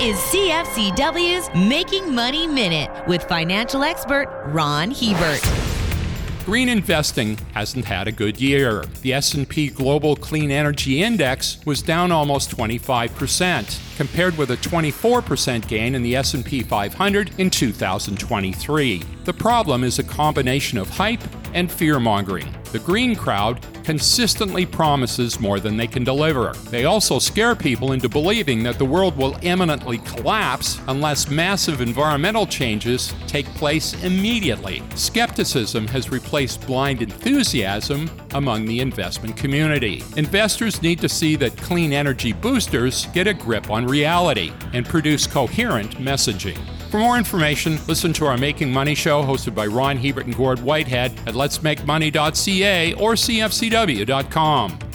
is CFCW's Making Money Minute with financial expert Ron Hebert. Green investing hasn't had a good year. The S&P Global Clean Energy Index was down almost 25%, compared with a 24% gain in the S&P 500 in 2023. The problem is a combination of hype and fear-mongering. The green crowd consistently promises more than they can deliver. They also scare people into believing that the world will imminently collapse unless massive environmental changes take place immediately. Skepticism has replaced blind enthusiasm among the investment community. Investors need to see that clean energy boosters get a grip on reality and produce coherent messaging. For more information, listen to our Making Money show hosted by Ron Hebert and Gord Whitehead at letsmakemoney.ca or cfcw.com.